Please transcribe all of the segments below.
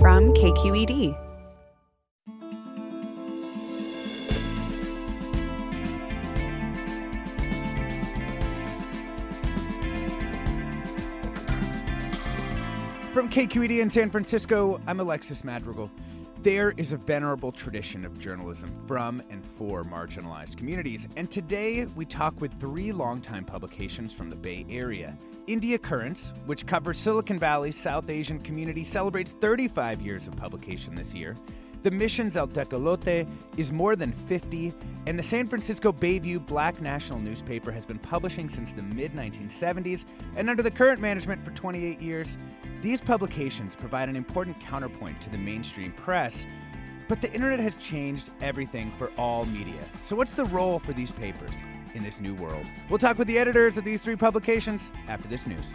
from KQED. From KQED in San Francisco, I'm Alexis Madrigal. There is a venerable tradition of journalism from and for marginalized communities, and today we talk with three longtime publications from the Bay Area. India Currents, which covers Silicon Valley's South Asian community, celebrates 35 years of publication this year. The Mission's El Tecolote is more than 50, and the San Francisco Bayview Black National newspaper has been publishing since the mid 1970s and under the current management for 28 years. These publications provide an important counterpoint to the mainstream press, but the internet has changed everything for all media. So, what's the role for these papers in this new world? We'll talk with the editors of these three publications after this news.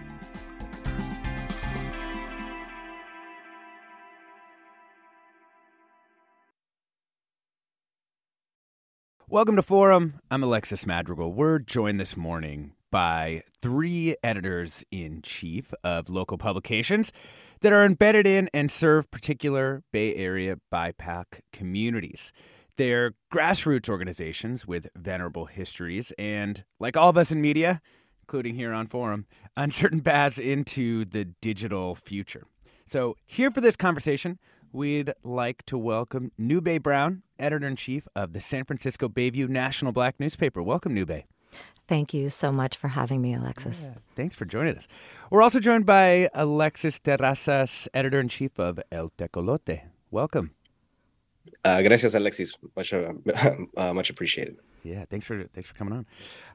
Welcome to Forum. I'm Alexis Madrigal. We're joined this morning by three editors in chief of local publications that are embedded in and serve particular Bay Area BIPOC communities. They're grassroots organizations with venerable histories and, like all of us in media, including here on Forum, uncertain paths into the digital future. So, here for this conversation, we'd like to welcome Nube Brown, editor in chief of the San Francisco Bayview National Black newspaper. Welcome, Nube. Thank you so much for having me, Alexis. Yeah, thanks for joining us. We're also joined by Alexis Terrazas, editor in chief of El Tecolote. Welcome. Uh, gracias, Alexis. Much, uh, uh, much appreciated. Yeah, thanks for thanks for coming on.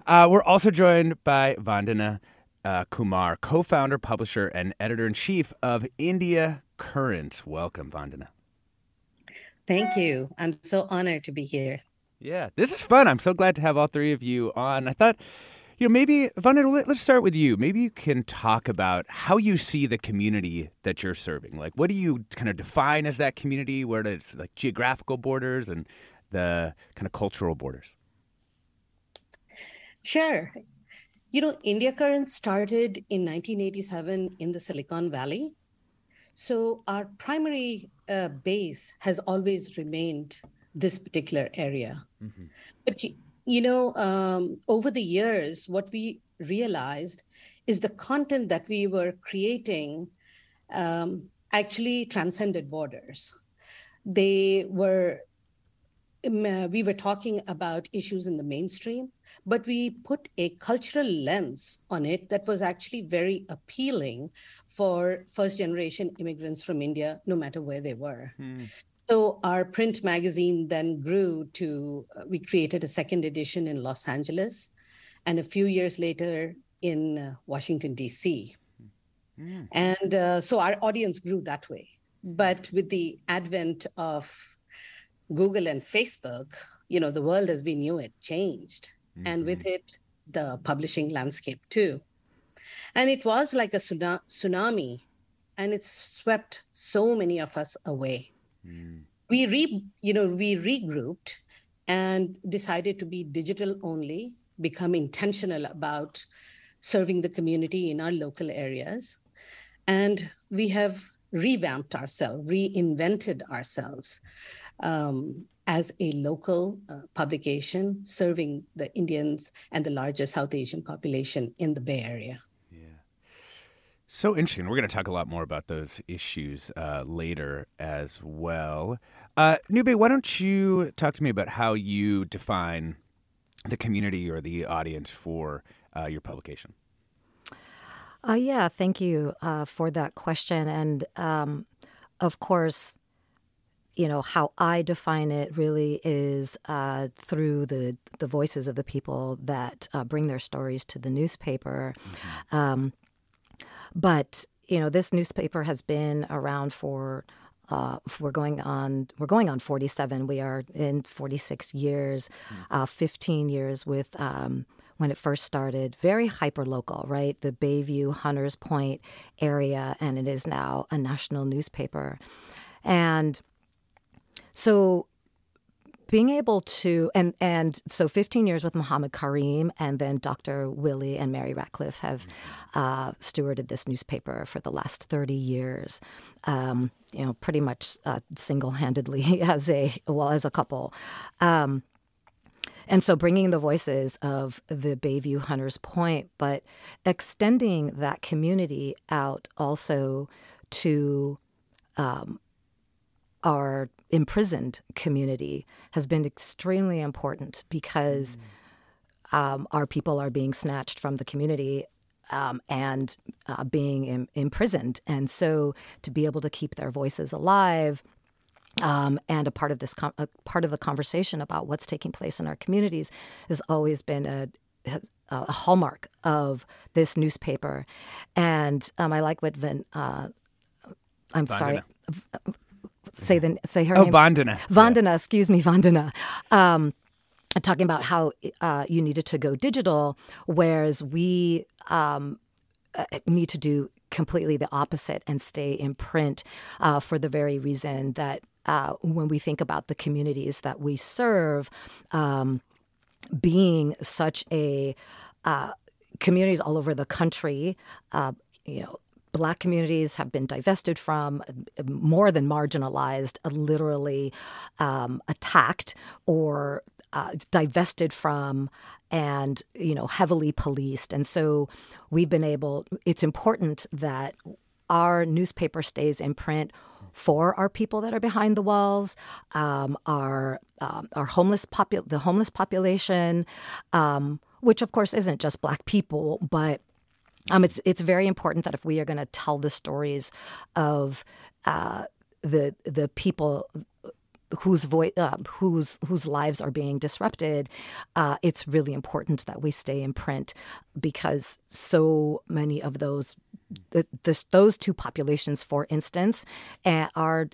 Uh, we're also joined by Vandana uh, Kumar, co-founder, publisher, and editor in chief of India Currents. Welcome, Vandana. Thank you. I'm so honored to be here. Yeah, this is fun. I'm so glad to have all three of you on. I thought, you know, maybe Vandana, let's start with you. Maybe you can talk about how you see the community that you're serving. Like, what do you kind of define as that community? Where it's like geographical borders and the kind of cultural borders. Sure. You know, India Current started in 1987 in the Silicon Valley. So our primary uh, base has always remained this particular area. Mm-hmm. But you, you know, um, over the years, what we realized is the content that we were creating um, actually transcended borders. They were we were talking about issues in the mainstream, but we put a cultural lens on it that was actually very appealing for first generation immigrants from India, no matter where they were. Mm. So our print magazine then grew to, uh, we created a second edition in Los Angeles and a few years later in uh, Washington, D.C. Mm. And uh, so our audience grew that way. But with the advent of Google and Facebook, you know, the world as we knew it changed. Mm-hmm. And with mm-hmm. it, the publishing landscape too. And it was like a tsunami, and it swept so many of us away. Mm. We re, you know, we regrouped and decided to be digital only, become intentional about serving the community in our local areas. And we have revamped ourselves, reinvented ourselves um, as a local uh, publication serving the Indians and the largest South Asian population in the Bay Area. Yeah. So interesting. We're going to talk a lot more about those issues uh, later as well. Uh, Nube, why don't you talk to me about how you define the community or the audience for uh, your publication? Uh, yeah, thank you uh, for that question. And um, of course, you know how I define it really is uh, through the the voices of the people that uh, bring their stories to the newspaper. Mm-hmm. Um, but you know, this newspaper has been around for. Uh, we're going on. We're going on 47. We are in 46 years, mm. 15 years with um, when it first started, very hyper local, right? The Bayview Hunters Point area, and it is now a national newspaper. And so being able to and and so 15 years with Muhammad Karim and then Dr. Willie and Mary Ratcliff have uh, stewarded this newspaper for the last 30 years. Um, you know, pretty much uh, single-handedly as a well as a couple. Um, and so bringing the voices of the Bayview Hunters Point, but extending that community out also to um, our imprisoned community has been extremely important because um, our people are being snatched from the community um, and uh, being Im- imprisoned. And so to be able to keep their voices alive um, and a part of this com- a part of the conversation about what's taking place in our communities has always been a, a hallmark of this newspaper. And um, I like what Vin. Uh, I'm sorry say the say her oh, name. Vandana. Vandana, yeah. excuse me, Vandana. Um, talking about how uh, you needed to go digital, whereas we um, uh, need to do completely the opposite and stay in print uh, for the very reason that uh, when we think about the communities that we serve, um, being such a uh, communities all over the country, uh, you know, black communities have been divested from, more than marginalized, literally um, attacked or uh, divested from and you know heavily policed. And so we've been able it's important that our newspaper stays in print for our people that are behind the walls, um, our um, our homeless popu- the homeless population, um, which of course isn't just Black people, but um, it's it's very important that if we are going to tell the stories of uh, the the people whose voice uh, whose whose lives are being disrupted, uh, it's really important that we stay in print because so many of those the, those two populations, for instance, are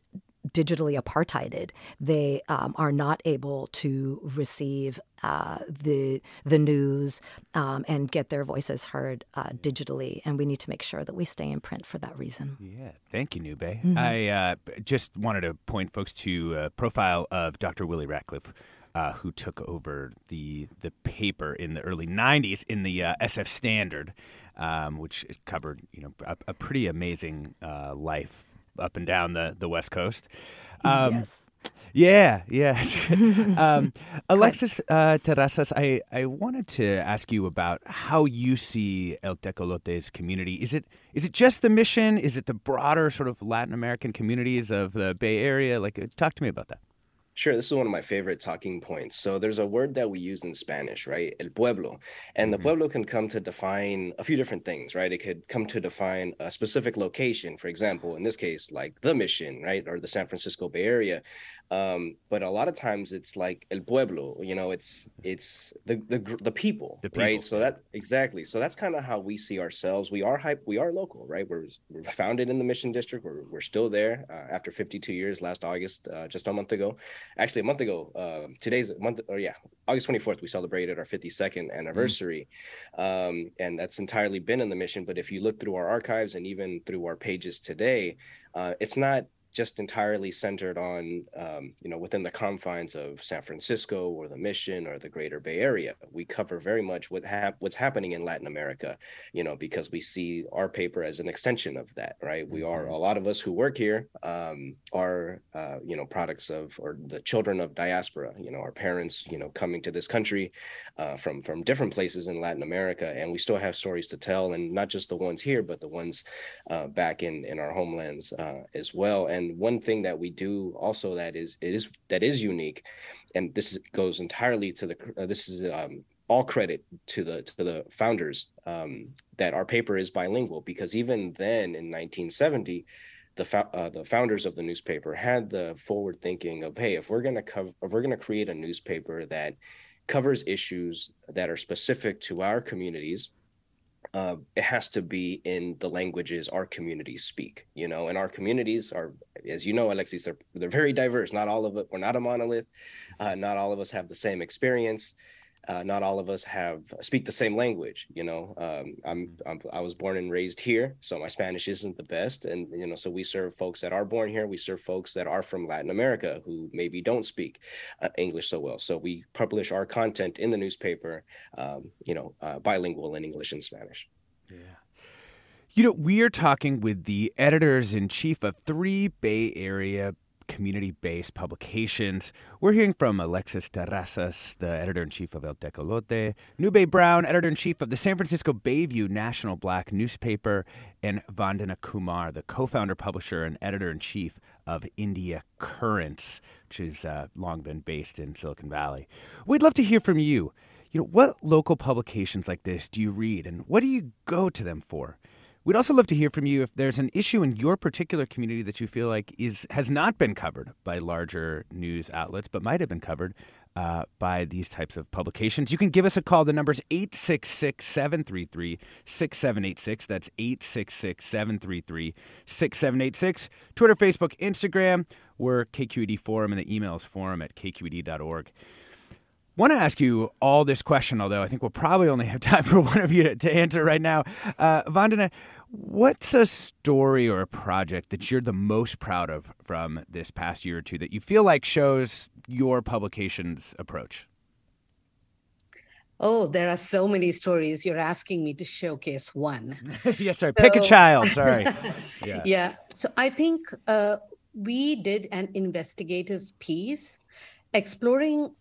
digitally apartheided. They um, are not able to receive uh, the the news um, and get their voices heard uh, digitally, and we need to make sure that we stay in print for that reason. Yeah, thank you, Nube. Mm-hmm. I uh, just wanted to point folks to a profile of Dr. Willie Ratcliff. Uh, who took over the the paper in the early '90s in the uh, SF Standard, um, which covered you know a, a pretty amazing uh, life up and down the, the West Coast. Um, yes. Yeah, yeah. um, Alexis uh, Terrazas, I, I wanted to ask you about how you see El Tecolote's community. Is it is it just the mission? Is it the broader sort of Latin American communities of the Bay Area? Like, uh, talk to me about that. Sure, this is one of my favorite talking points. So there's a word that we use in Spanish, right? El pueblo. And mm-hmm. the pueblo can come to define a few different things, right? It could come to define a specific location, for example, in this case, like the mission, right? Or the San Francisco Bay Area. Um, but a lot of times it's like el pueblo, you know, it's it's the the the people, the people. right? So that exactly. So that's kind of how we see ourselves. We are hype. We are local, right? We're we're founded in the Mission District. We're we're still there uh, after 52 years. Last August, uh, just a month ago, actually a month ago. Uh, today's a month, or yeah, August 24th, we celebrated our 52nd mm. anniversary, mm. um, and that's entirely been in the mission. But if you look through our archives and even through our pages today, uh, it's not just entirely centered on um, you know within the confines of San Francisco or the Mission or the Greater Bay Area. We cover very much what hap- what's happening in Latin America, you know, because we see our paper as an extension of that, right? We are mm-hmm. a lot of us who work here um, are uh, you know products of or the children of diaspora. You know, our parents, you know, coming to this country uh, from from different places in Latin America, and we still have stories to tell, and not just the ones here, but the ones uh, back in in our homelands uh, as well. And one thing that we do also that is it is that is unique, and this is, goes entirely to the uh, this is um, all credit to the to the founders um, that our paper is bilingual because even then in 1970 the uh, the founders of the newspaper had the forward thinking of hey if we're going to cover if we're going to create a newspaper that covers issues that are specific to our communities uh, it has to be in the languages our communities speak you know and our communities are as you know alexis they're, they're very diverse. Not all of it we're not a monolith. Uh, not all of us have the same experience uh, not all of us have speak the same language you know? Um, I'm, I'm, i was born and raised here so my spanish isn't the best and you know so we serve folks that are born here we serve folks that are from latin america who maybe don't speak uh, english so well. So we publish our content in the newspaper um, you know uh, bilingual in english and spanish. Yeah. You know, we are talking with the editors in chief of three Bay Area community based publications. We're hearing from Alexis Terrazas, the editor in chief of El Tecolote, Nube Brown, editor in chief of the San Francisco Bayview National Black newspaper, and Vandana Kumar, the co founder, publisher, and editor in chief of India Currents, which has uh, long been based in Silicon Valley. We'd love to hear from you. You know, what local publications like this do you read, and what do you go to them for? We'd also love to hear from you if there's an issue in your particular community that you feel like is has not been covered by larger news outlets, but might have been covered uh, by these types of publications. You can give us a call. The number is 866 733 6786. That's 866 733 6786. Twitter, Facebook, Instagram. We're KQED Forum, and the email is forum at kqed.org want to ask you all this question, although I think we'll probably only have time for one of you to, to answer right now. Uh, Vandana, what's a story or a project that you're the most proud of from this past year or two that you feel like shows your publication's approach? Oh, there are so many stories. You're asking me to showcase one. yes, sorry. So, Pick a child. Sorry. yeah. yeah. So I think uh, we did an investigative piece exploring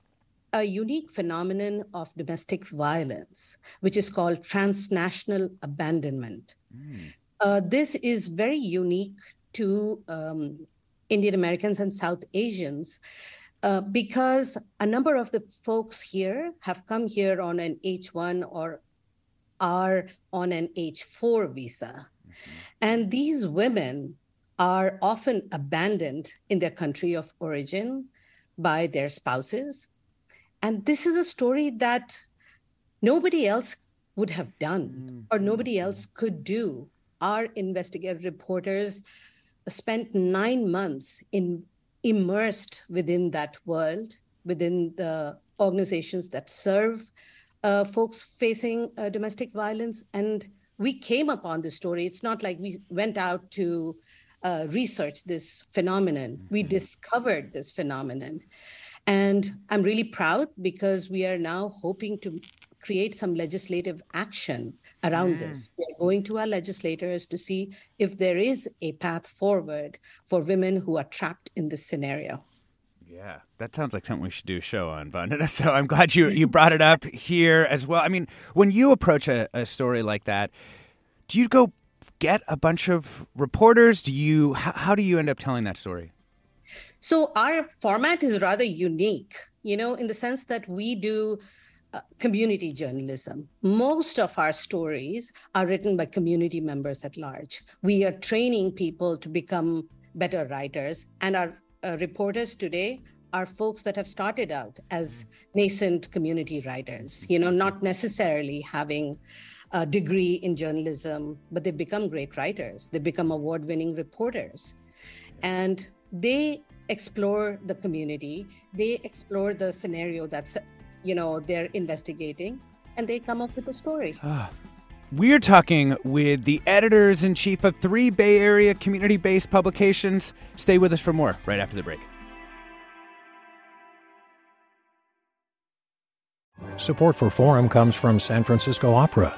a unique phenomenon of domestic violence, which is called transnational abandonment. Mm. Uh, this is very unique to um, Indian Americans and South Asians uh, because a number of the folks here have come here on an H1 or are on an H4 visa. Mm-hmm. And these women are often abandoned in their country of origin by their spouses and this is a story that nobody else would have done mm-hmm. or nobody else could do. Our investigative reporters spent nine months in immersed within that world, within the organizations that serve uh, folks facing uh, domestic violence. And we came upon this story. It's not like we went out to uh, research this phenomenon. Mm-hmm. We discovered this phenomenon. And I'm really proud because we are now hoping to create some legislative action around mm. this. We're going to our legislators to see if there is a path forward for women who are trapped in this scenario. Yeah, that sounds like something we should do a show on, Vandana. So I'm glad you, you brought it up here as well. I mean, when you approach a, a story like that, do you go get a bunch of reporters? Do you how, how do you end up telling that story? So our format is rather unique, you know, in the sense that we do uh, community journalism. Most of our stories are written by community members at large. We are training people to become better writers, and our uh, reporters today are folks that have started out as nascent community writers, you know, not necessarily having a degree in journalism, but they become great writers. They become award winning reporters. And they explore the community they explore the scenario that's you know they're investigating and they come up with a story ah, We're talking with the editors in chief of three Bay Area community based publications. Stay with us for more right after the break. Support for Forum comes from San Francisco Opera.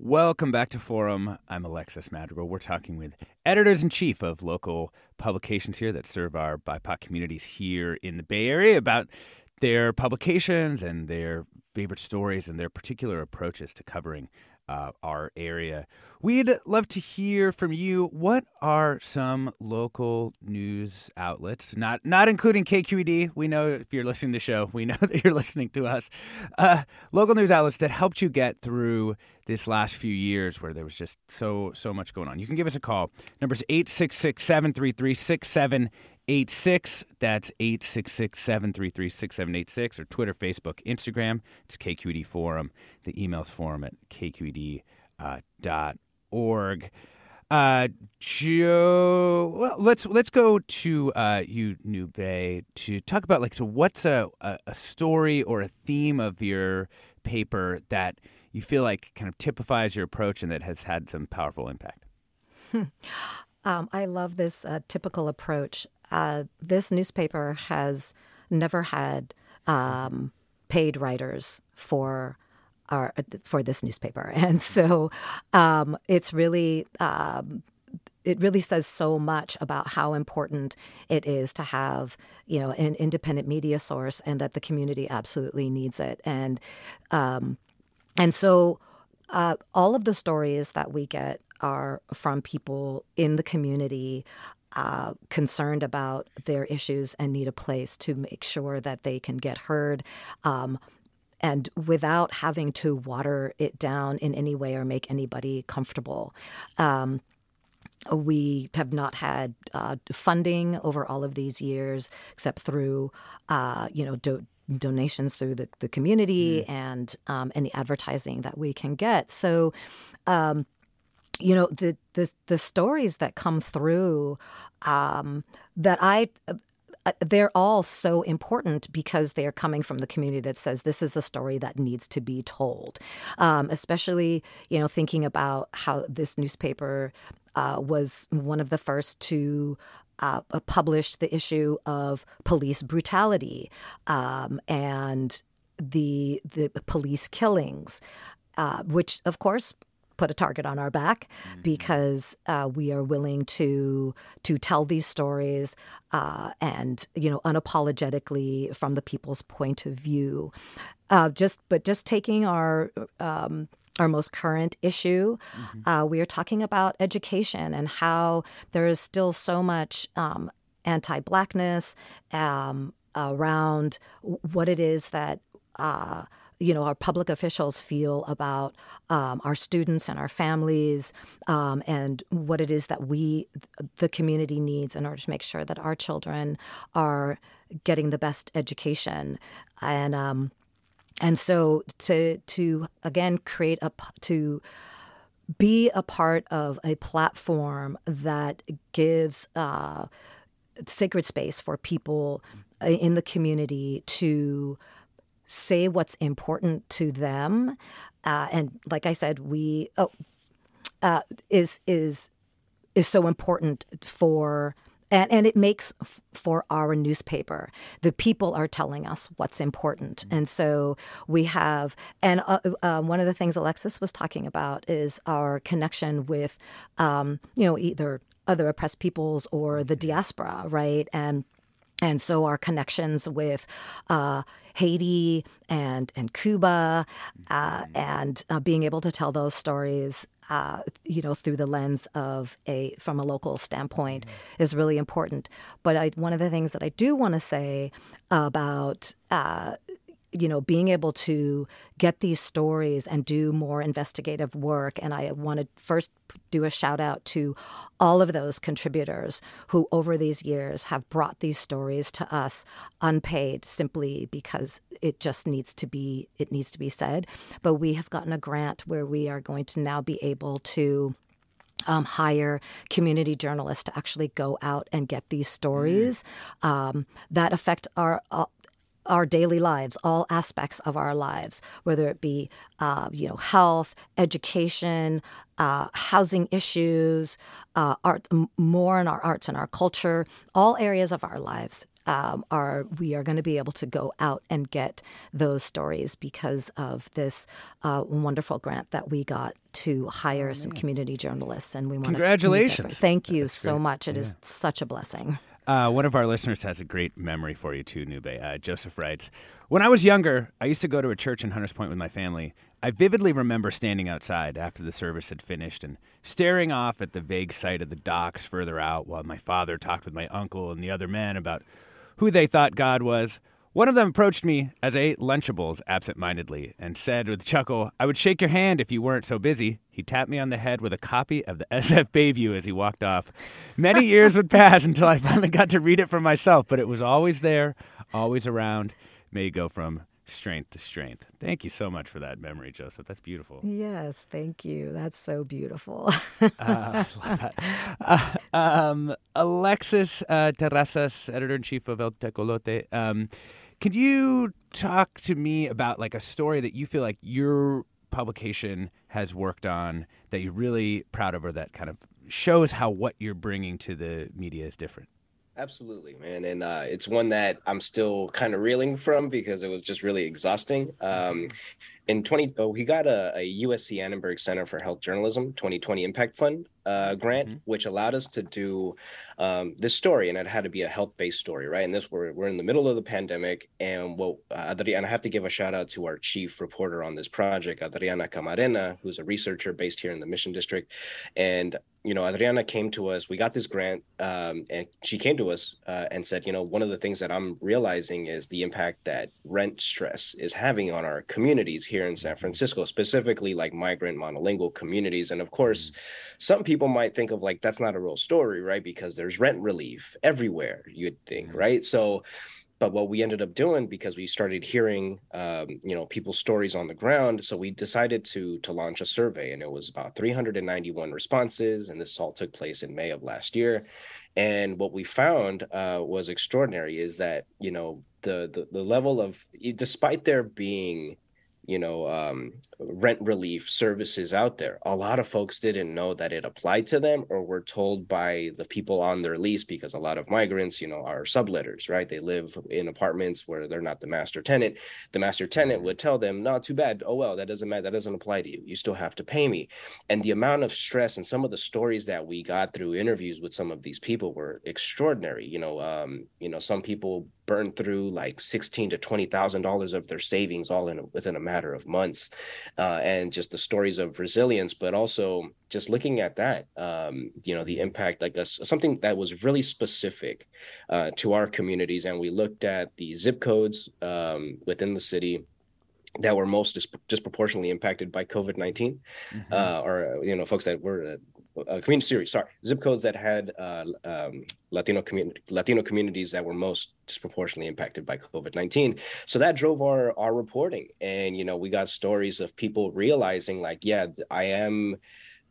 Welcome back to Forum. I'm Alexis Madrigal. We're talking with editors in chief of local publications here that serve our BIPOC communities here in the Bay Area about their publications and their favorite stories and their particular approaches to covering uh, our area. We'd love to hear from you. What are some local news outlets, not not including KQED? We know if you're listening to the show, we know that you're listening to us. Uh, local news outlets that helped you get through this last few years where there was just so so much going on. You can give us a call. Number's 866 733 86. That's 866 733 6786 or Twitter, Facebook, Instagram. It's KQED Forum. The email's forum at kqed.org. Uh, uh, Joe, well, let's let's go to uh, you, Nube, to talk about like so. What's a, a, a story or a theme of your paper that you feel like kind of typifies your approach and that has had some powerful impact? Hmm. Um, I love this uh, typical approach. Uh, this newspaper has never had um, paid writers for our for this newspaper, and so um, it's really. Um, it really says so much about how important it is to have, you know, an independent media source, and that the community absolutely needs it. And um, and so, uh, all of the stories that we get are from people in the community uh, concerned about their issues and need a place to make sure that they can get heard. Um, and without having to water it down in any way or make anybody comfortable. Um, we have not had uh, funding over all of these years, except through, uh, you know, do- donations through the, the community mm. and um, any advertising that we can get. So, um, you know the the the stories that come through um, that I. Uh, they're all so important because they're coming from the community that says this is the story that needs to be told. Um, especially, you know, thinking about how this newspaper uh, was one of the first to uh, publish the issue of police brutality um, and the the police killings, uh, which of course put a target on our back mm-hmm. because uh, we are willing to to tell these stories uh, and you know unapologetically from the people's point of view. Uh, just but just taking our um, our most current issue, mm-hmm. Uh, we are talking about education and how there is still so much um, anti-blackness um, around what it is that uh, you know our public officials feel about um, our students and our families um, and what it is that we the community needs in order to make sure that our children are getting the best education. And um, and so to to again create a to be a part of a platform that gives uh, sacred space for people in the community to say what's important to them. Uh, and like I said, we oh, uh, is is is so important for and, and it makes f- for our newspaper. The people are telling us what's important. And so we have, and uh, uh, one of the things Alexis was talking about is our connection with, um, you know, either other oppressed peoples or the diaspora, right? And and so our connections with uh, Haiti and and Cuba, uh, and uh, being able to tell those stories, uh, you know, through the lens of a from a local standpoint, is really important. But I, one of the things that I do want to say about uh, you know, being able to get these stories and do more investigative work. And I want to first do a shout out to all of those contributors who, over these years, have brought these stories to us unpaid, simply because it just needs to be it needs to be said. But we have gotten a grant where we are going to now be able to. Um, hire community journalists to actually go out and get these stories mm. um, that affect our uh, our daily lives, all aspects of our lives, whether it be, uh, you know, health, education, uh, housing issues, uh, art, more in our arts and our culture, all areas of our lives. Um, are we are going to be able to go out and get those stories because of this uh, wonderful grant that we got to hire oh, some community journalists and we want congratulations thank you That's so great. much It yeah. is such a blessing uh, one of our listeners has a great memory for you too, Nube. Uh, Joseph writes, "When I was younger, I used to go to a church in Hunters Point with my family. I vividly remember standing outside after the service had finished and staring off at the vague sight of the docks further out, while my father talked with my uncle and the other men about who they thought God was." One of them approached me as I ate Lunchables absent-mindedly and said with a chuckle, I would shake your hand if you weren't so busy. He tapped me on the head with a copy of the SF Bayview as he walked off. Many years would pass until I finally got to read it for myself, but it was always there, always around. May go from strength to strength. Thank you so much for that memory, Joseph. That's beautiful. Yes, thank you. That's so beautiful. uh, love that. Uh, um, Alexis uh, Terrazas, editor in chief of El Tecolote. Um, can you talk to me about like a story that you feel like your publication has worked on that you're really proud of, or that kind of shows how what you're bringing to the media is different? Absolutely, man. And uh, it's one that I'm still kind of reeling from because it was just really exhausting. Um, in 20 oh, he got a, a usc annenberg center for health journalism 2020 impact fund uh, grant mm-hmm. which allowed us to do um, this story and it had to be a health-based story right and this we're, we're in the middle of the pandemic and what uh, and i have to give a shout out to our chief reporter on this project adriana camarena who's a researcher based here in the mission district and you know, Adriana came to us. We got this grant, um, and she came to us uh, and said, you know, one of the things that I'm realizing is the impact that rent stress is having on our communities here in San Francisco, specifically like migrant monolingual communities. And of course, mm-hmm. some people might think of like that's not a real story, right? Because there's rent relief everywhere. You'd think, mm-hmm. right? So but what we ended up doing because we started hearing um, you know people's stories on the ground so we decided to to launch a survey and it was about 391 responses and this all took place in may of last year and what we found uh, was extraordinary is that you know the, the the level of despite there being you know um, rent relief services out there. A lot of folks didn't know that it applied to them or were told by the people on their lease because a lot of migrants you know are subletters right? They live in apartments where they're not the master tenant. The master tenant would tell them not too bad. Oh well that doesn't matter. That doesn't apply to you. You still have to pay me. And the amount of stress and some of the stories that we got through interviews with some of these people were extraordinary. You know um, you know some people burned through like sixteen to twenty thousand dollars of their savings all in a, within a matter of months, uh, and just the stories of resilience, but also just looking at that, um, you know, the impact like a, something that was really specific uh, to our communities, and we looked at the zip codes um, within the city that were most dis- disproportionately impacted by COVID 19, mm-hmm. uh, or you know, folks that were uh, community series, sorry, zip codes that had uh, um, Latino community Latino communities that were most disproportionately impacted by COVID nineteen. So that drove our our reporting, and you know we got stories of people realizing like, yeah, I am,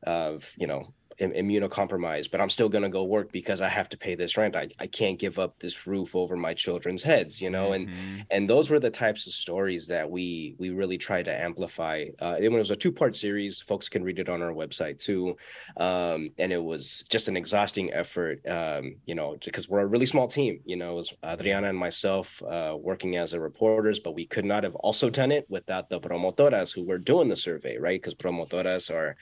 uh, you know, immunocompromised, but I'm still going to go work because I have to pay this rent. I, I can't give up this roof over my children's heads, you know, mm-hmm. and and those were the types of stories that we we really tried to amplify. Uh, it was a two part series. Folks can read it on our website too, um, and it was just an exhausting effort, um, you know, because we're a really small team. You know, it was Adriana and myself uh, working as a reporters, but we could not have also done it without the promotoras who were doing the survey, right? Because promotoras are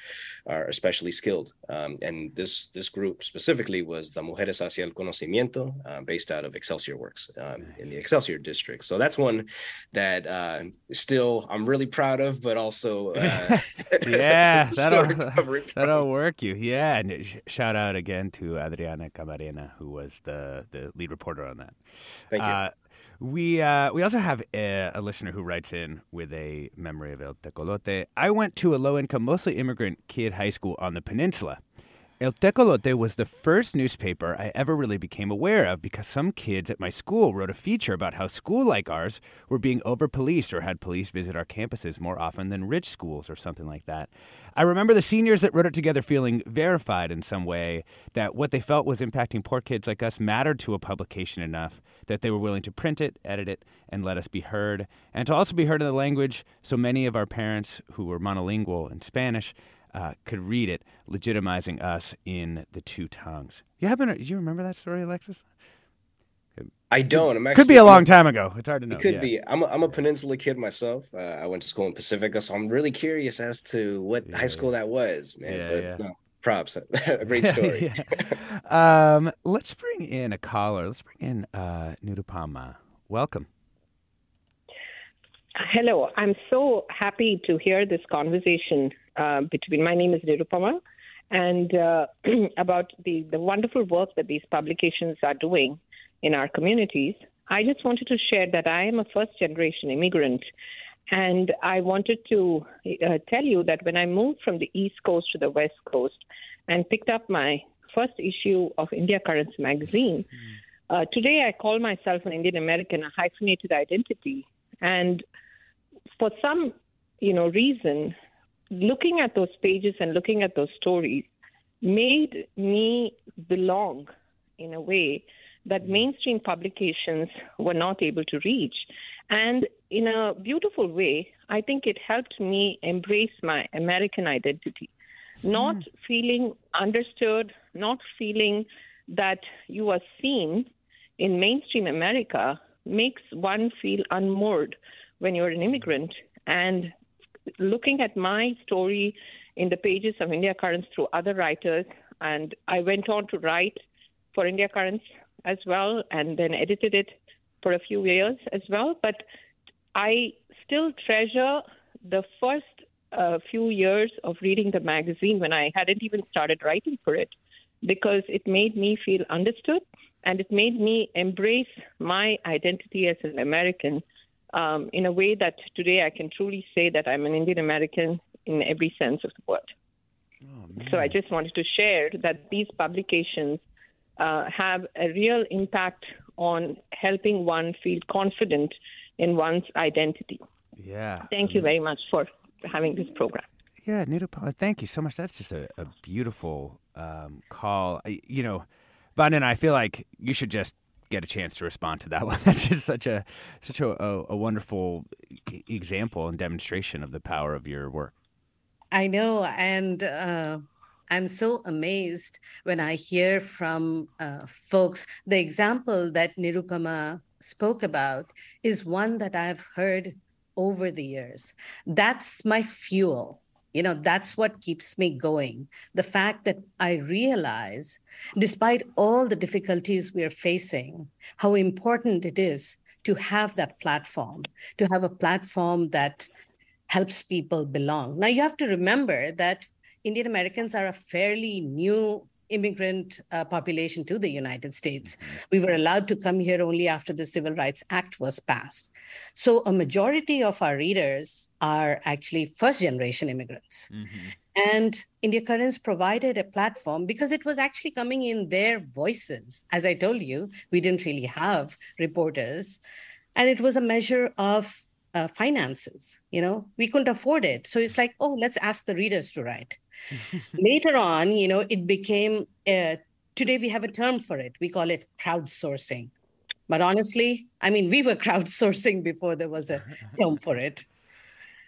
are especially skilled. Um, and this this group specifically was the Mujeres hacia el Conocimiento, uh, based out of Excelsior Works um, nice. in the Excelsior district. So that's one that uh, still I'm really proud of, but also uh, yeah, that'll that'll work you. Yeah, and shout out again to Adriana Camarena, who was the the lead reporter on that. Thank you. Uh, we uh, we also have a, a, listener who writes in with a memory of El Tecolote. I went to a low income, mostly immigrant kid high school on the peninsula. El Tecolote was the first newspaper I ever really became aware of because some kids at my school wrote a feature about how school like ours were being over policed or had police visit our campuses more often than rich schools or something like that. I remember the seniors that wrote it together feeling verified in some way that what they felt was impacting poor kids like us mattered to a publication enough that they were willing to print it, edit it, and let us be heard, and to also be heard in the language so many of our parents who were monolingual in Spanish uh, could read it, legitimizing us in the two tongues. You happen to, do you remember that story, Alexis? I don't. I'm actually, could be a long time ago. It's hard to know. It could yeah. be. I'm a, I'm a peninsula kid myself. Uh, I went to school in Pacifica, so I'm really curious as to what yeah, high school that was, man. Yeah, but, yeah. No, props. a great story. um, let's bring in a caller. Let's bring in uh, Nirupama. Welcome. Hello. I'm so happy to hear this conversation uh, between my name is Nirupama and uh, about the, the wonderful work that these publications are doing in our communities. I just wanted to share that I am a first generation immigrant. And I wanted to uh, tell you that when I moved from the East Coast to the West Coast and picked up my first issue of India Currents magazine, mm. uh, today I call myself an Indian American, a hyphenated identity. And for some, you know, reason, looking at those pages and looking at those stories made me belong in a way that mainstream publications were not able to reach. And in a beautiful way, I think it helped me embrace my American identity, not mm. feeling understood, not feeling that you are seen in mainstream America makes one feel unmoored when you're an immigrant. And looking at my story in the pages of India Currents through other writers, and I went on to write for India Currents as well, and then edited it for a few years as well. But I still treasure the first uh, few years of reading the magazine when I hadn't even started writing for it, because it made me feel understood and it made me embrace my identity as an American um, in a way that today I can truly say that I'm an Indian American in every sense of the word. Oh, so I just wanted to share that these publications uh, have a real impact on helping one feel confident in one's identity. Yeah. Thank you very much for having this program. Yeah, Nirupama, thank you so much. That's just a, a beautiful um, call. I, you know, Vandana I feel like you should just get a chance to respond to that one. That's just such a such a, a, a wonderful example and demonstration of the power of your work. I know, and uh, I'm so amazed when I hear from uh, folks. The example that Nirupama spoke about is one that I've heard over the years. That's my fuel you know that's what keeps me going. The fact that i realize despite all the difficulties we're facing how important it is to have that platform to have a platform that helps people belong. Now you have to remember that indian americans are a fairly new immigrant uh, population to the United States. We were allowed to come here only after the Civil Rights Act was passed. So a majority of our readers are actually first generation immigrants. Mm-hmm. And India Currents provided a platform because it was actually coming in their voices. As I told you, we didn't really have reporters. And it was a measure of uh, finances. You know, we couldn't afford it. So it's like, oh, let's ask the readers to write Later on, you know, it became, uh, today we have a term for it. We call it crowdsourcing. But honestly, I mean, we were crowdsourcing before there was a term for it.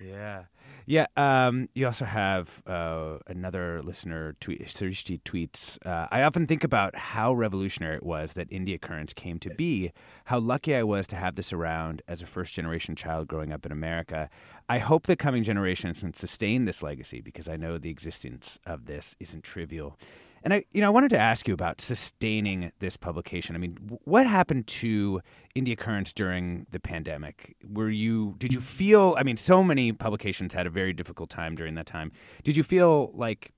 Yeah. Yeah, um, you also have uh, another listener tweet. Srishti tweets. Uh, I often think about how revolutionary it was that India Currents came to be. How lucky I was to have this around as a first generation child growing up in America. I hope the coming generations can sustain this legacy because I know the existence of this isn't trivial. And I, you know, I wanted to ask you about sustaining this publication. I mean, what happened to India Currents during the pandemic? Were you, did you feel? I mean, so many publications had a very difficult time during that time. Did you feel like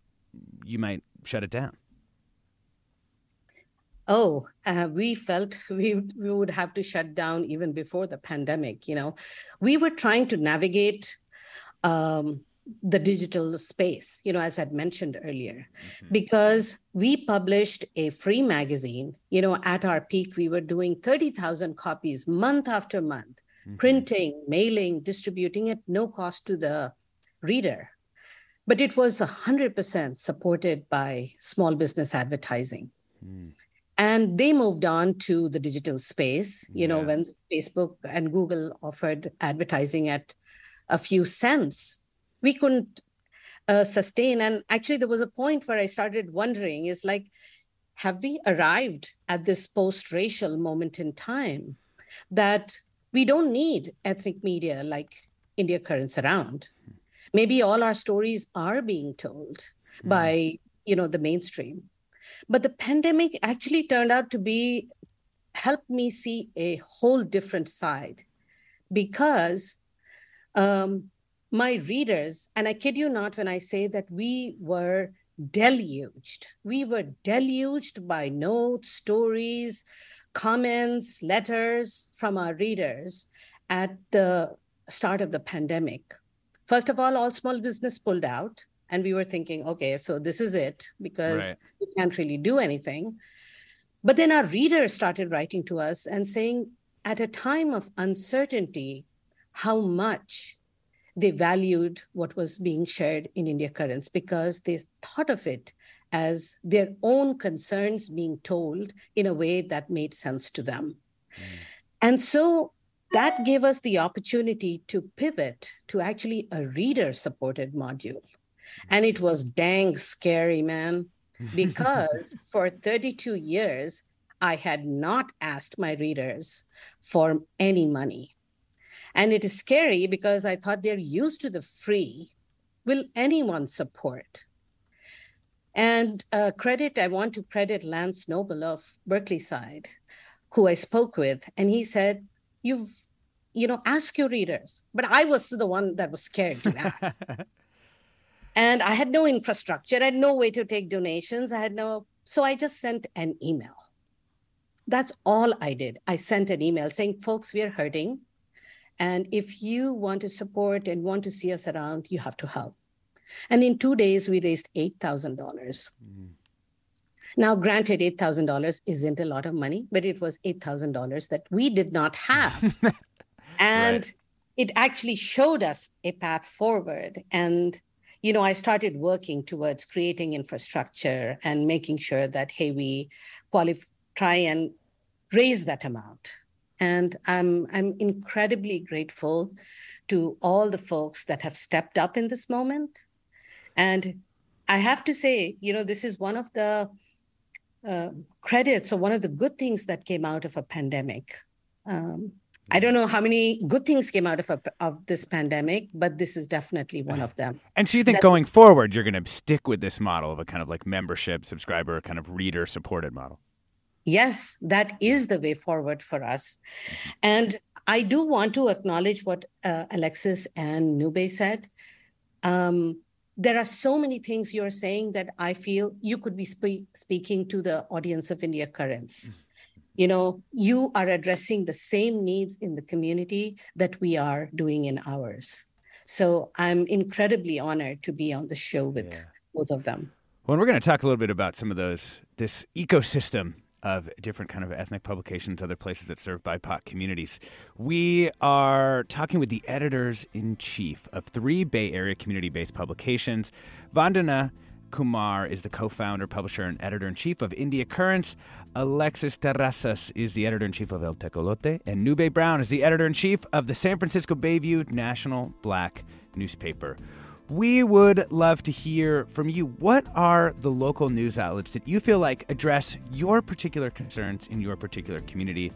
you might shut it down? Oh, uh, we felt we we would have to shut down even before the pandemic. You know, we were trying to navigate. Um, the digital space, you know, as I'd mentioned earlier, mm-hmm. because we published a free magazine. You know, at our peak, we were doing 30,000 copies month after month, mm-hmm. printing, mailing, distributing at no cost to the reader. But it was 100% supported by small business advertising. Mm. And they moved on to the digital space, you yeah. know, when Facebook and Google offered advertising at a few cents we couldn't uh, sustain. And actually, there was a point where I started wondering is like, have we arrived at this post racial moment in time that we don't need ethnic media like India Currents around? Maybe all our stories are being told mm. by you know the mainstream but the pandemic actually turned out to be helped me see a whole different side because um, my readers, and I kid you not when I say that we were deluged. We were deluged by notes, stories, comments, letters from our readers at the start of the pandemic. First of all, all small business pulled out, and we were thinking, okay, so this is it because right. we can't really do anything. But then our readers started writing to us and saying, at a time of uncertainty, how much they valued what was being shared in India Currents because they thought of it as their own concerns being told in a way that made sense to them. Mm. And so that gave us the opportunity to pivot to actually a reader supported module. And it was dang scary, man, because for 32 years, I had not asked my readers for any money. And it is scary because I thought they're used to the free. Will anyone support? And uh, credit, I want to credit Lance Knobel of Berkeleyside, who I spoke with, and he said, You've, you know, ask your readers. But I was the one that was scared to ask. and I had no infrastructure, I had no way to take donations. I had no, so I just sent an email. That's all I did. I sent an email saying, Folks, we are hurting. And if you want to support and want to see us around, you have to help. And in two days, we raised $8,000. Mm. Now, granted, $8,000 isn't a lot of money, but it was $8,000 that we did not have. and right. it actually showed us a path forward. And, you know, I started working towards creating infrastructure and making sure that, hey, we qualify, try and raise that amount. And I'm, I'm incredibly grateful to all the folks that have stepped up in this moment. And I have to say, you know, this is one of the uh, credits or one of the good things that came out of a pandemic. Um, I don't know how many good things came out of a, of this pandemic, but this is definitely one of them. And so you think that, going forward, you're going to stick with this model of a kind of like membership, subscriber, kind of reader supported model? Yes, that is the way forward for us. And I do want to acknowledge what uh, Alexis and Nube said. Um, there are so many things you're saying that I feel you could be spe- speaking to the audience of India Currents. You know, you are addressing the same needs in the community that we are doing in ours. So I'm incredibly honored to be on the show with yeah. both of them. Well, we're going to talk a little bit about some of those, this ecosystem of different kind of ethnic publications, other places that serve BIPOC communities. We are talking with the editors in chief of three Bay Area community-based publications. Vandana Kumar is the co-founder, publisher, and editor-in-chief of India Currents. Alexis Terrazas is the editor-in-chief of El Tecolote, and Nube Brown is the editor-in-chief of the San Francisco Bayview National Black newspaper. We would love to hear from you. What are the local news outlets that you feel like address your particular concerns in your particular community?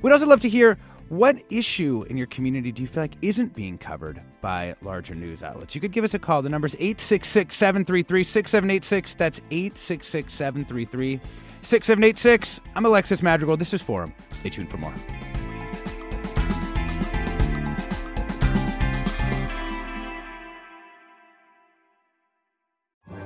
We'd also love to hear what issue in your community do you feel like isn't being covered by larger news outlets? You could give us a call. The number is 866 733 6786. That's 866 733 6786. I'm Alexis Madrigal. This is Forum. Stay tuned for more.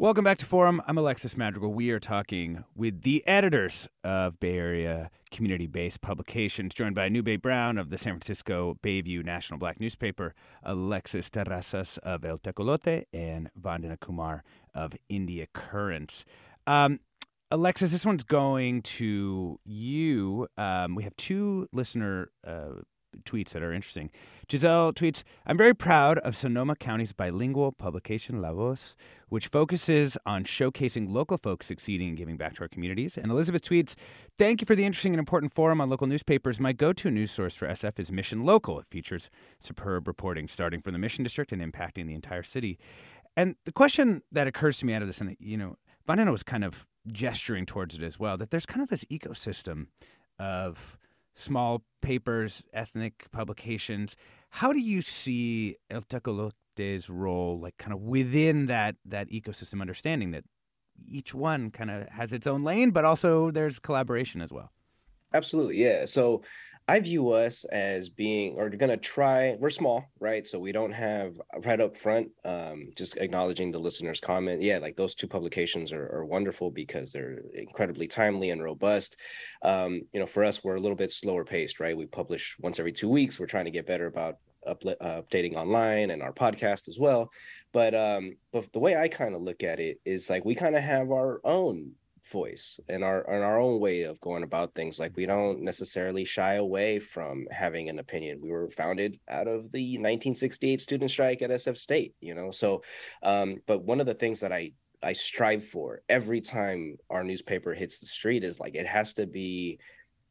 Welcome back to Forum. I'm Alexis Madrigal. We are talking with the editors of Bay Area community based publications, joined by Nube Brown of the San Francisco Bayview National Black Newspaper, Alexis Terrazas of El Tecolote, and Vandana Kumar of India Currents. Um, Alexis, this one's going to you. Um, we have two listener uh, tweets that are interesting. Giselle tweets, I'm very proud of Sonoma County's bilingual publication La Voz, which focuses on showcasing local folks succeeding and giving back to our communities. And Elizabeth tweets, Thank you for the interesting and important forum on local newspapers. My go to news source for SF is Mission Local. It features superb reporting starting from the Mission District and impacting the entire city. And the question that occurs to me out of this, and you know, Vandana was kind of gesturing towards it as well, that there's kind of this ecosystem of small papers, ethnic publications. How do you see El Tecolote's role, like kind of within that that ecosystem, understanding that each one kind of has its own lane, but also there's collaboration as well? Absolutely, yeah. So I view us as being, or going to try, we're small, right? So we don't have right up front, um, just acknowledging the listener's comment. Yeah, like those two publications are, are wonderful because they're incredibly timely and robust. Um, you know, for us, we're a little bit slower paced, right? We publish once every two weeks. We're trying to get better about up, uh, updating online and our podcast as well. But um, but the way I kind of look at it is like we kind of have our own voice and our and our own way of going about things like we don't necessarily shy away from having an opinion. We were founded out of the 1968 student strike at sf state you know? So um, but one of the things that i i strive for every time our newspaper hits the street is like it has to be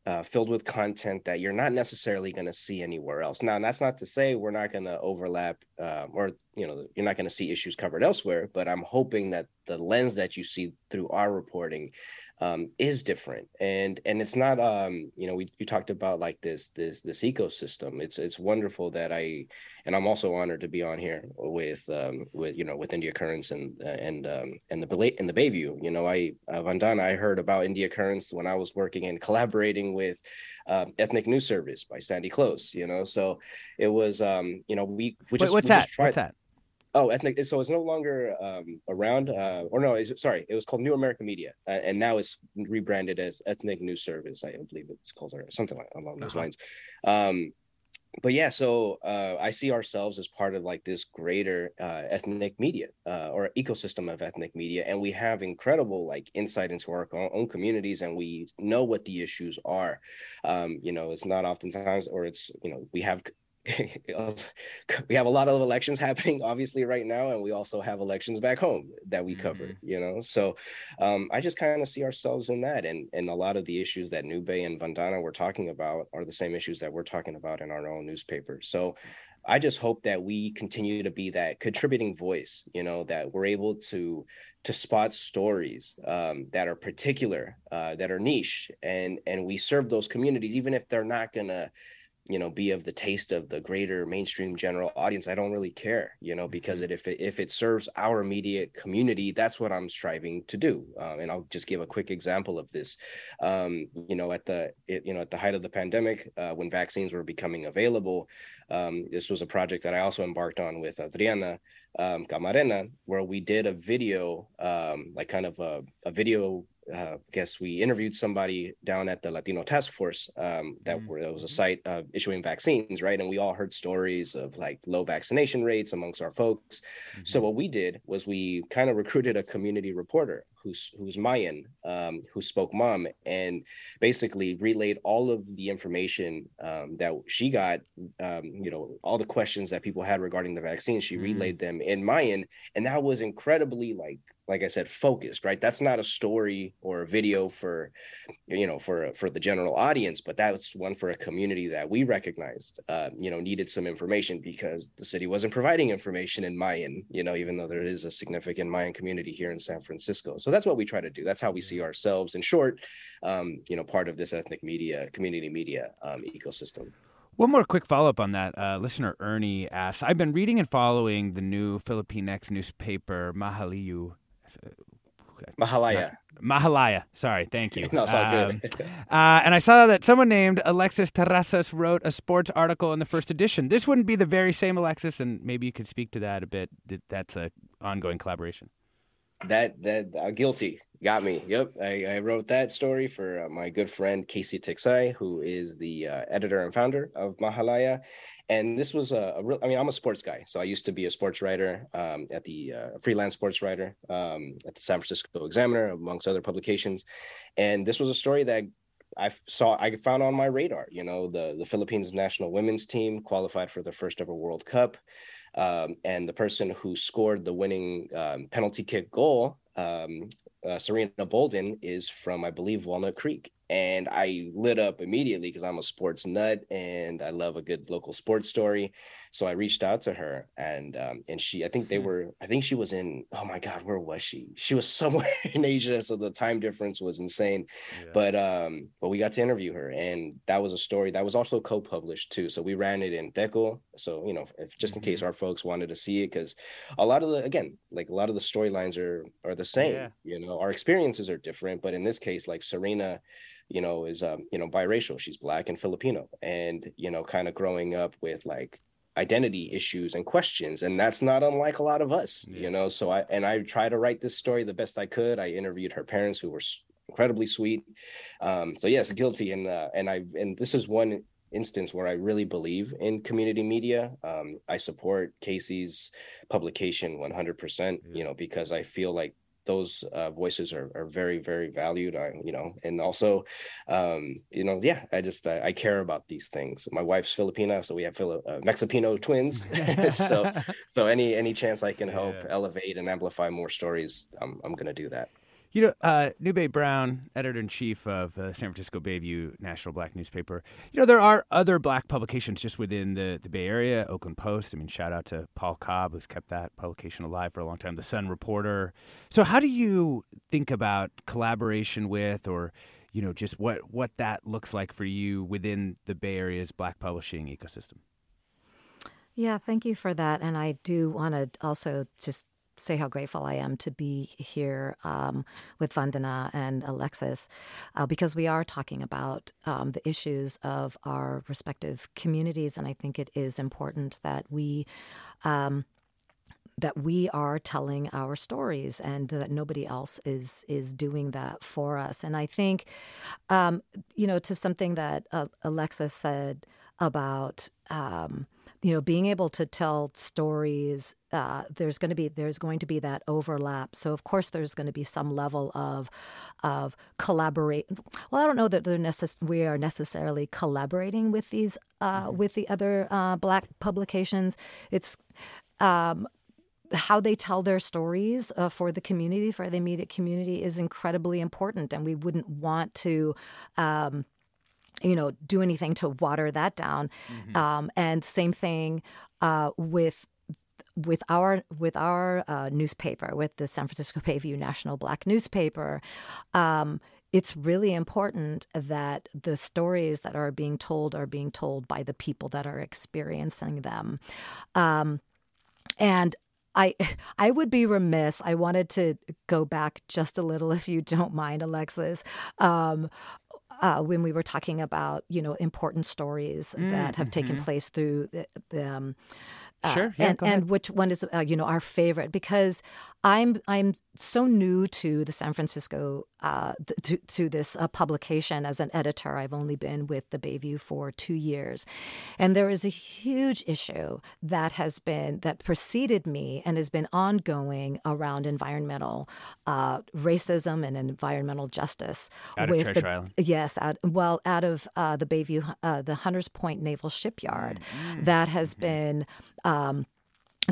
uh, filled with content that you're not necessarily going to see anywhere else. Now, that's not to say we're not going to overlap um, or, you know, you're not going to see issues covered elsewhere, but I'm hoping that the lens that you see through our reporting um, is different. And and it's not um you know we you talked about like this this this ecosystem. It's it's wonderful that i and i'm also honored to be on here with um with you know with india currents and and um and the in the bayview. You know i uh, vandana i heard about india currents when i was working and collaborating with um, ethnic news service by sandy close you know? So it was um you know we, we just, what's we that? Tried, what's that Oh, ethnic. So it's no longer um, around, uh, or no, it's, sorry, it was called New American Media, uh, and now it's rebranded as Ethnic News Service. I believe it's called or something like along those uh-huh. lines. Um, but yeah, so uh, I see ourselves as part of like this greater uh, ethnic media uh, or ecosystem of ethnic media, and we have incredible like insight into our own communities, and we know what the issues are. Um, you know, it's not oftentimes, or it's you know, we have we have a lot of elections happening obviously right now and we also have elections back home that we cover mm-hmm. you know so um, i just kind of see ourselves in that and and a lot of the issues that nube and vandana were talking about are the same issues that we're talking about in our own newspaper so I just hope that we continue to be that contributing voice, you know, that we're able to to spot stories um, that are particular, uh, that are niche, and and we serve those communities, even if they're not gonna you know be of the taste of the greater mainstream general audience i don't really care you know because it, if it if it serves our immediate community that's what i'm striving to do um, and i'll just give a quick example of this. Um, you know at the it, you know at the height of the pandemic uh, when vaccines were becoming available um, this was a project that i also embarked on with adriana um, Camarena, where we did a video, um, like kind of a, a video uh, I guess we interviewed somebody down at the Latino Task Force um, that mm-hmm. where was a site uh, issuing vaccines, right? And we all heard stories of like low vaccination rates amongst our folks. Mm-hmm. So what we did was we kind of recruited a community reporter who's who's Mayan, um, who spoke Mam, and basically relayed all of the information um, that she got. Um, you know, all the questions that people had regarding the vaccine. She mm-hmm. relayed them in Mayan, and that was incredibly like like I said, focused, right? That's not a story or a video for, you know, for for the general audience, but that's one for a community that we recognized, uh, you know, needed some information because the city wasn't providing information in Mayan, you know, even though there is a significant Mayan community here in San Francisco. So that's what we try to do. That's how we see ourselves. In short, um, you know, part of this ethnic media, community media um, ecosystem. One more quick follow up on that. Uh, listener Ernie asks I've been reading and following the new Filipinx newspaper, Mahaliu Mahalaya. Mahalaya. Sorry, thank you. no, it's all um, good. uh, and I saw that someone named Alexis Terrazas wrote a sports article in the first edition. This wouldn't be the very same Alexis, and maybe you could speak to that a bit. That's a ongoing collaboration. That that uh, guilty got me. Yep, I, I wrote that story for uh, my good friend Casey Tixai, who is the uh, editor and founder of Mahalaya, and this was a, a real, I mean, I'm a sports guy. So I used to be a sports writer um, at the uh, freelance sports writer um, at the San Francisco Examiner, amongst other publications. And this was a story that I saw, I found on my radar. You know, the, the Philippines national women's team qualified for the first ever World Cup. Um, and the person who scored the winning um, penalty kick goal, um, uh, Sarina Bolden, is from, I believe, Walnut Creek and I lit up immediately because I'm a sports nut and I love a good local sports story. So I reached out to her and um, and she I think they hmm. were I think she was in oh my god where was she? She was somewhere in Asia, so the time difference was insane. Yeah. But um but we got to interview her and that was a story that was also co-published too. So we ran it in Teco. So you know if just in case mm-hmm. our folks wanted to see it because a lot of the again like a lot of the storylines are are the same. Yeah. You know our experiences are different, but in this case like Sarina you know, is um, you know, biracial. She's black and Filipino, and you know, kind of growing up with like identity issues and questions, and that's not unlike a lot of us, yeah. you know. So I and I try to write this story the best I could. I interviewed her parents, who were incredibly sweet. Um, so yes, guilty, and uh, and I and this is one instance where I really believe in community media. Um, I support Casey's publication 100%, you know, because I feel like those uh, voices are, are very very valued I, you know and also um, you know yeah i just I, I, care about these things. My wife's filipina so we have Fili- uh, mexipino twins. So so any any chance i can help yeah. elevate and amplify more stories i'm, I'm gonna do that you know, uh, Nube Brown, editor in chief of the San Francisco Bayview National Black Newspaper. You know, there are other black publications just within the, the Bay Area. Oakland Post. I mean, shout out to Paul Cobb, who's kept that publication alive for a long time. The Sun Reporter. So, how do you think about collaboration with, or you know, just what what that looks like for you within the Bay Area's black publishing ecosystem? Yeah, thank you for that. And I do want to also just say how grateful I am to be here um, with Vandana and Alexis uh, because we are talking about um, the issues of our respective communities, and I think it is important that we. Um, that we are telling our stories and that nobody else is is doing that for us. And I think, um, you know, to something that uh, Alexis said about um, you know, being able to tell stories, uh, there's going to be there's going to be that overlap. So of course there's going to be some level of of collaborate. Well, I don't know that they're necess- we are necessarily collaborating with these uh, with the other uh, black publications. It's um, how they tell their stories uh, for the community, for the immediate community, is incredibly important, and we wouldn't want to. Um, you know, do anything to water that down. Mm-hmm. Um, and same thing uh, with with our with our uh, newspaper, with the San Francisco Bayview National Black Newspaper. Um, it's really important that the stories that are being told are being told by the people that are experiencing them. Um, and I I would be remiss. I wanted to go back just a little, if you don't mind, Alexis. Um, uh, when we were talking about you know important stories mm, that have taken mm-hmm. place through the, the um, uh, sure. Yeah, and, and which one is uh, you know our favorite because I'm I'm so new to the San Francisco uh, to to this uh, publication as an editor. I've only been with the Bayview for two years, and there is a huge issue that has been that preceded me and has been ongoing around environmental uh, racism and environmental justice. Out with of Treasure the, Island. Yes, out, well, out of uh, the Bayview, uh, the Hunters Point Naval Shipyard, mm-hmm. that has mm-hmm. been. Um,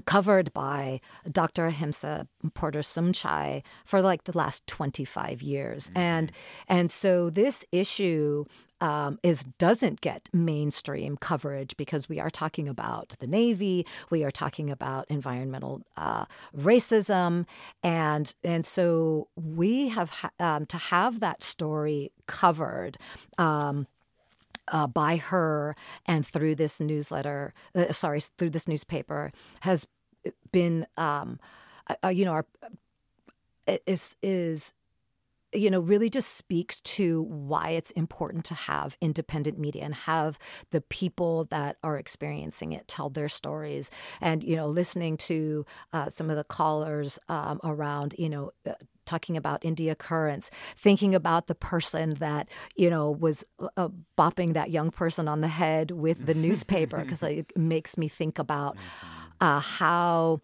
covered by Dr. Ahimsa Porter Sumchai for like the last 25 years. Mm-hmm. And and so this issue um, is doesn't get mainstream coverage because we are talking about the Navy, we are talking about environmental uh, racism, and and so we have um, to have that story covered. Um, uh, by her and through this newsletter, uh, sorry, through this newspaper, has been, um, uh, you know, our, is is you know really just speaks to why it's important to have independent media and have the people that are experiencing it tell their stories. And you know listening to uh, some of the callers um, around you know uh, talking about India Currents, thinking about the person that you know was uh, bopping that young person on the head with the newspaper because it makes me think about uh, how.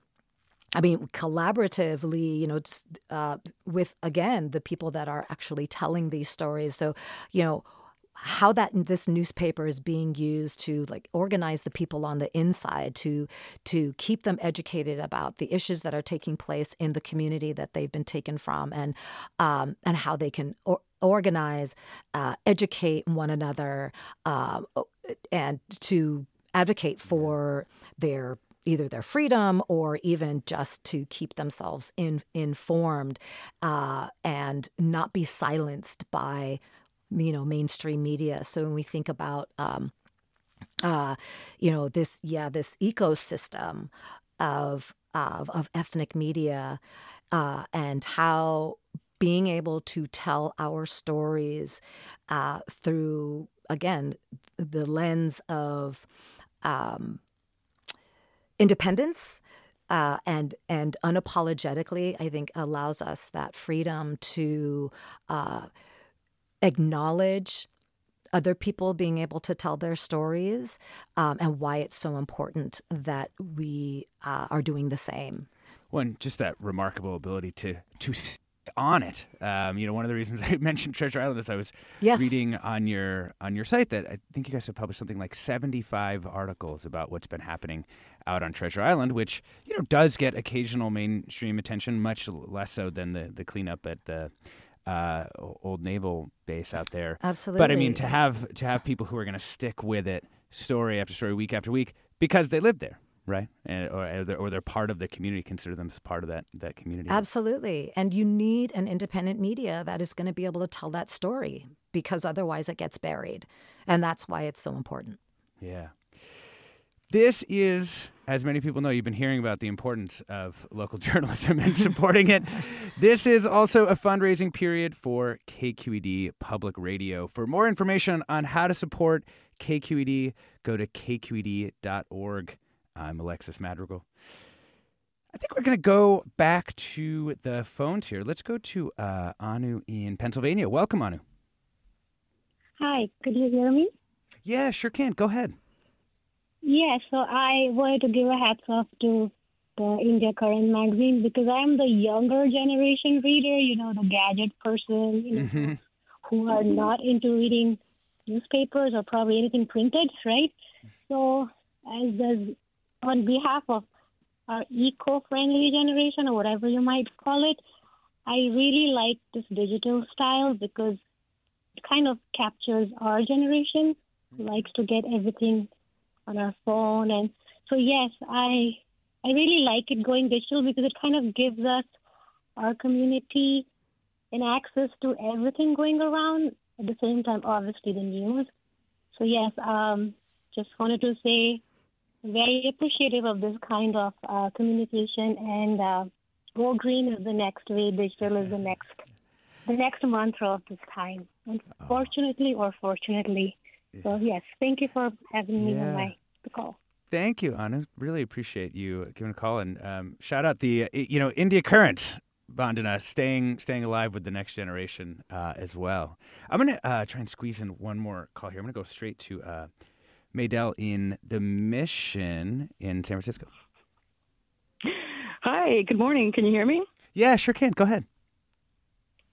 I mean, collaboratively, you know, uh, with again the people that are actually telling these stories. So, you know, how that this newspaper is being used to like organize the people on the inside to to keep them educated about the issues that are taking place in the community that they've been taken from and um, and how they can or, organize uh, educate one another uh, and to advocate for their either their freedom or even just to keep themselves in, informed uh, and not be silenced by you know mainstream media. So when we think about um, uh, you know this yeah this ecosystem of of, of ethnic media uh, and how being able to tell our stories uh, through again the lens of um, independence uh, and and unapologetically, I think allows us that freedom to uh, acknowledge other people being able to tell their stories um, and why it's so important that we uh, are doing the same. One, just that remarkable ability to to on it. Um, you know, one of the reasons I mentioned Treasure Island is I was yes. reading on your on your site that I think you guys have published something like seventy five articles about what's been happening out on Treasure Island, which you know does get occasional mainstream attention, much less so than the the cleanup at the uh, old naval base out there. Absolutely. But I mean, to have to have people who are going to stick with it, story after story, week after week, because they live there, right? And, or, or they're part of the community, consider them as part of that that community. Absolutely. And you need an independent media that is going to be able to tell that story, because otherwise it gets buried, and that's why it's so important. Yeah. This is, as many people know, you've been hearing about the importance of local journalism and supporting it. This is also a fundraising period for KQED Public Radio. For more information on how to support KQED, go to kqed.org. I'm Alexis Madrigal. I think we're going to go back to the phones here. Let's go to uh, Anu in Pennsylvania. Welcome, Anu. Hi, could you hear me? Yeah, sure can. Go ahead. Yeah, so I wanted to give a hats off to the India Current magazine because I'm the younger generation reader, you know, the gadget person, you know, Mm-hmm. who are not into reading newspapers or probably anything printed, right? So, as, as on behalf of our eco-friendly generation or whatever you might call it, I really like this digital style because it kind of captures our generation who likes to get everything on our phone. And so yes i i really like it going digital because it kind of gives us our community an access to everything going around at the same time obviously the news. So yes um just wanted to say very appreciative of this kind of uh, communication. And uh, go green is the next way digital is the next the next mantra of this time unfortunately or fortunately so yes thank you for having me Yeah. on my the call Thank you, Anna. Really appreciate you giving a call and um, shout out the uh, you know India Current Vandana staying staying alive with the next generation uh, as well. I'm gonna uh, try and squeeze in one more call here. I'm gonna go straight to uh, Maydell in the Mission in San Francisco. Hi, good morning. Can you hear me? Yeah, sure can. Go ahead.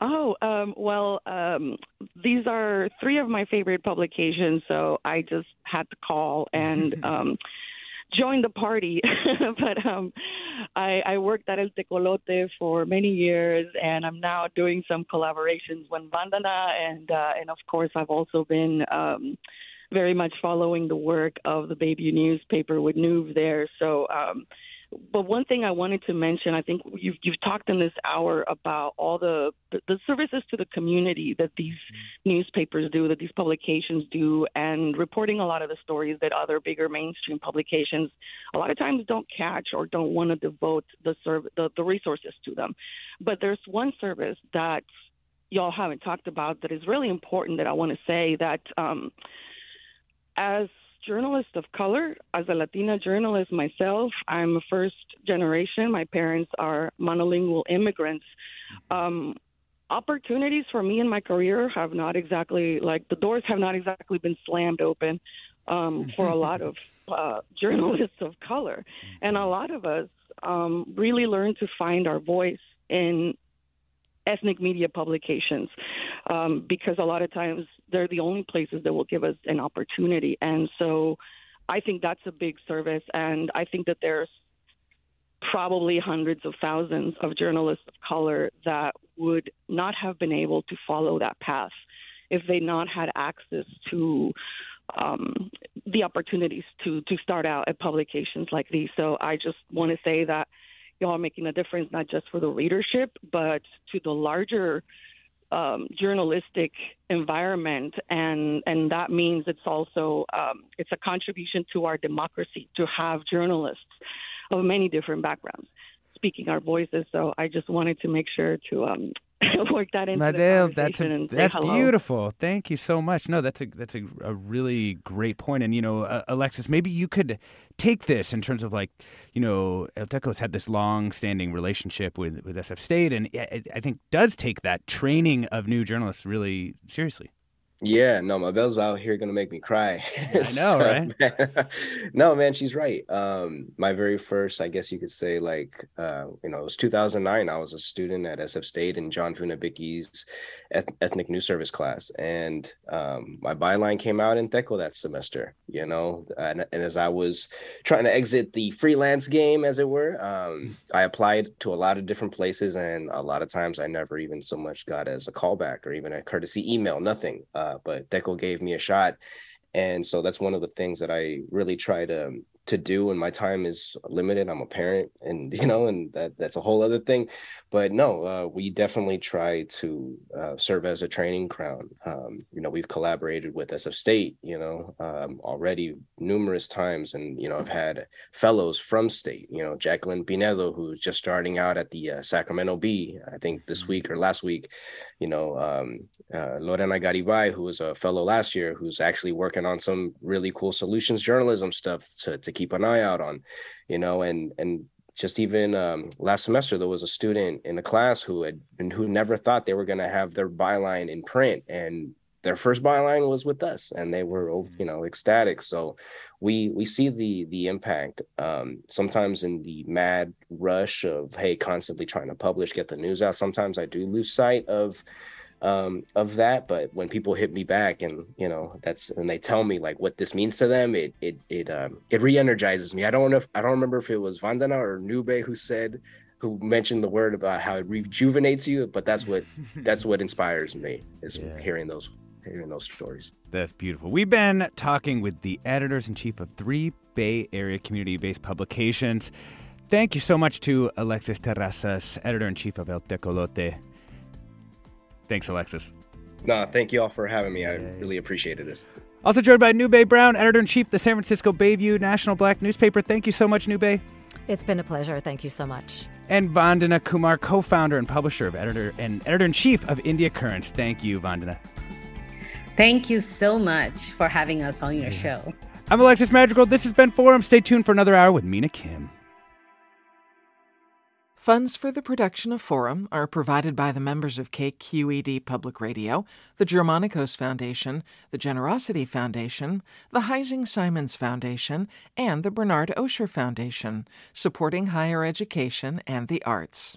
Oh, um, well, um, these are three of my favorite publications, so I just had to call and um, join the party. but um, I, I worked at El Tecolote for many years, and I'm now doing some collaborations with Vandana, and uh, and of course, I've also been um, very much following the work of the Baby newspaper with Nube there. So. Um, but one thing I wanted to mention, I think you've you've talked in this hour about all the the, services to the community that these newspapers do, that these publications do, and reporting a lot of the stories that other bigger mainstream publications a lot of times don't catch or don't want to devote the serv- the, the resources to them. But there's one service that y'all haven't talked about that is really important that I want to say that um, as journalist of color, as a Latina journalist myself, I'm a first generation. My parents are monolingual immigrants. Um, opportunities for me in my career have not exactly, like, the doors have not exactly been slammed open um, for a lot of uh, journalists of color. And a lot of us um, really learn to find our voice in ethnic media publications um, because a lot of times they're the only places that will give us an opportunity. And so I think that's a big service. And I think that there's probably hundreds of thousands of journalists of color that would not have been able to follow that path if they not had access to um, the opportunities to to start out at publications like these. So I just want to say that y'all are making a difference not just for the readership, but to the larger um, journalistic environment, and and that means it's also um, it's a contribution to our democracy to have journalists of many different backgrounds speaking our voices. So I just wanted to make sure to um, work that into the Madel, that's a, that's beautiful. Thank you so much. No, that's a that's a, a really great point. And you know, uh, Alexis, maybe you could take this in terms of like, you know, El Teco's had this long-standing relationship with with SF State, and I, I think does take that training of new journalists really seriously. Yeah, no, my bell's out here gonna make me cry. I know, right? no, man, she's right. Um, my very first, I guess you could say, like, uh, you know, it was 2009. I was a student at SF State in John Funabiki's eth- ethnic news service class, and um, my byline came out in Teco that semester. You know, and, and as I was trying to exit the freelance game, as it were, um, I applied to a lot of different places, and a lot of times I never even so much got as a callback or even a courtesy email, nothing. Uh, but Teco gave me a shot, and so that's one of the things that I really try to to do when my time is limited. I'm a parent, and you know, and that that's a whole other thing. But no, uh, we definitely try to uh, serve as a training ground. Um, you know, we've collaborated with SF State, you know, um, already numerous times, and you know, I've had fellows from State. You know, Jacqueline Pinedo, who's just starting out at the uh, Sacramento Bee, I think this week or last week. You know, um, uh, Lorena Garibay, who was a fellow last year, who's actually working on some really cool solutions journalism stuff to to keep an eye out on. You know, and and just even um, last semester there was a student in a class who had and who never thought they were going to have their byline in print and their first byline was with us, and they were oh, you know ecstatic. So we we see the the impact um, sometimes in the mad rush of hey constantly trying to publish get the news out sometimes i do lose sight of um, of that but when people hit me back and you know that's and they tell me like what this means to them it it it um it re-energizes me i don't know if i don't remember if it was vandana or nube who said who mentioned the word about how it rejuvenates you but that's what that's what inspires me is yeah. hearing those hearing those stories. That's beautiful. We've been talking with the editors in chief of three Bay Area community based publications. Thank you so much to Alexis Terrazas, editor in chief of El Tecolote. Thanks, Alexis. No, thank you all for having me. I really appreciated this. Also joined by Nube Brown, editor in chief of the San Francisco Bayview National Black Newspaper. Thank you so much, Nube. It's been a pleasure. Thank you so much. And Vandana Kumar, co-founder and publisher of editor and editor in chief of India Currents. Thank you, Vandana. Thank you so much for having us on your show. I'm Alexis Madrigal. This has been Forum. Stay tuned for another hour with Mina Kim. Funds for the production of Forum are provided by the members of KQED Public Radio, the Germanacos Foundation, the Generosity Foundation, the Heising Simons Foundation, and the Bernard Osher Foundation, supporting higher education and the arts.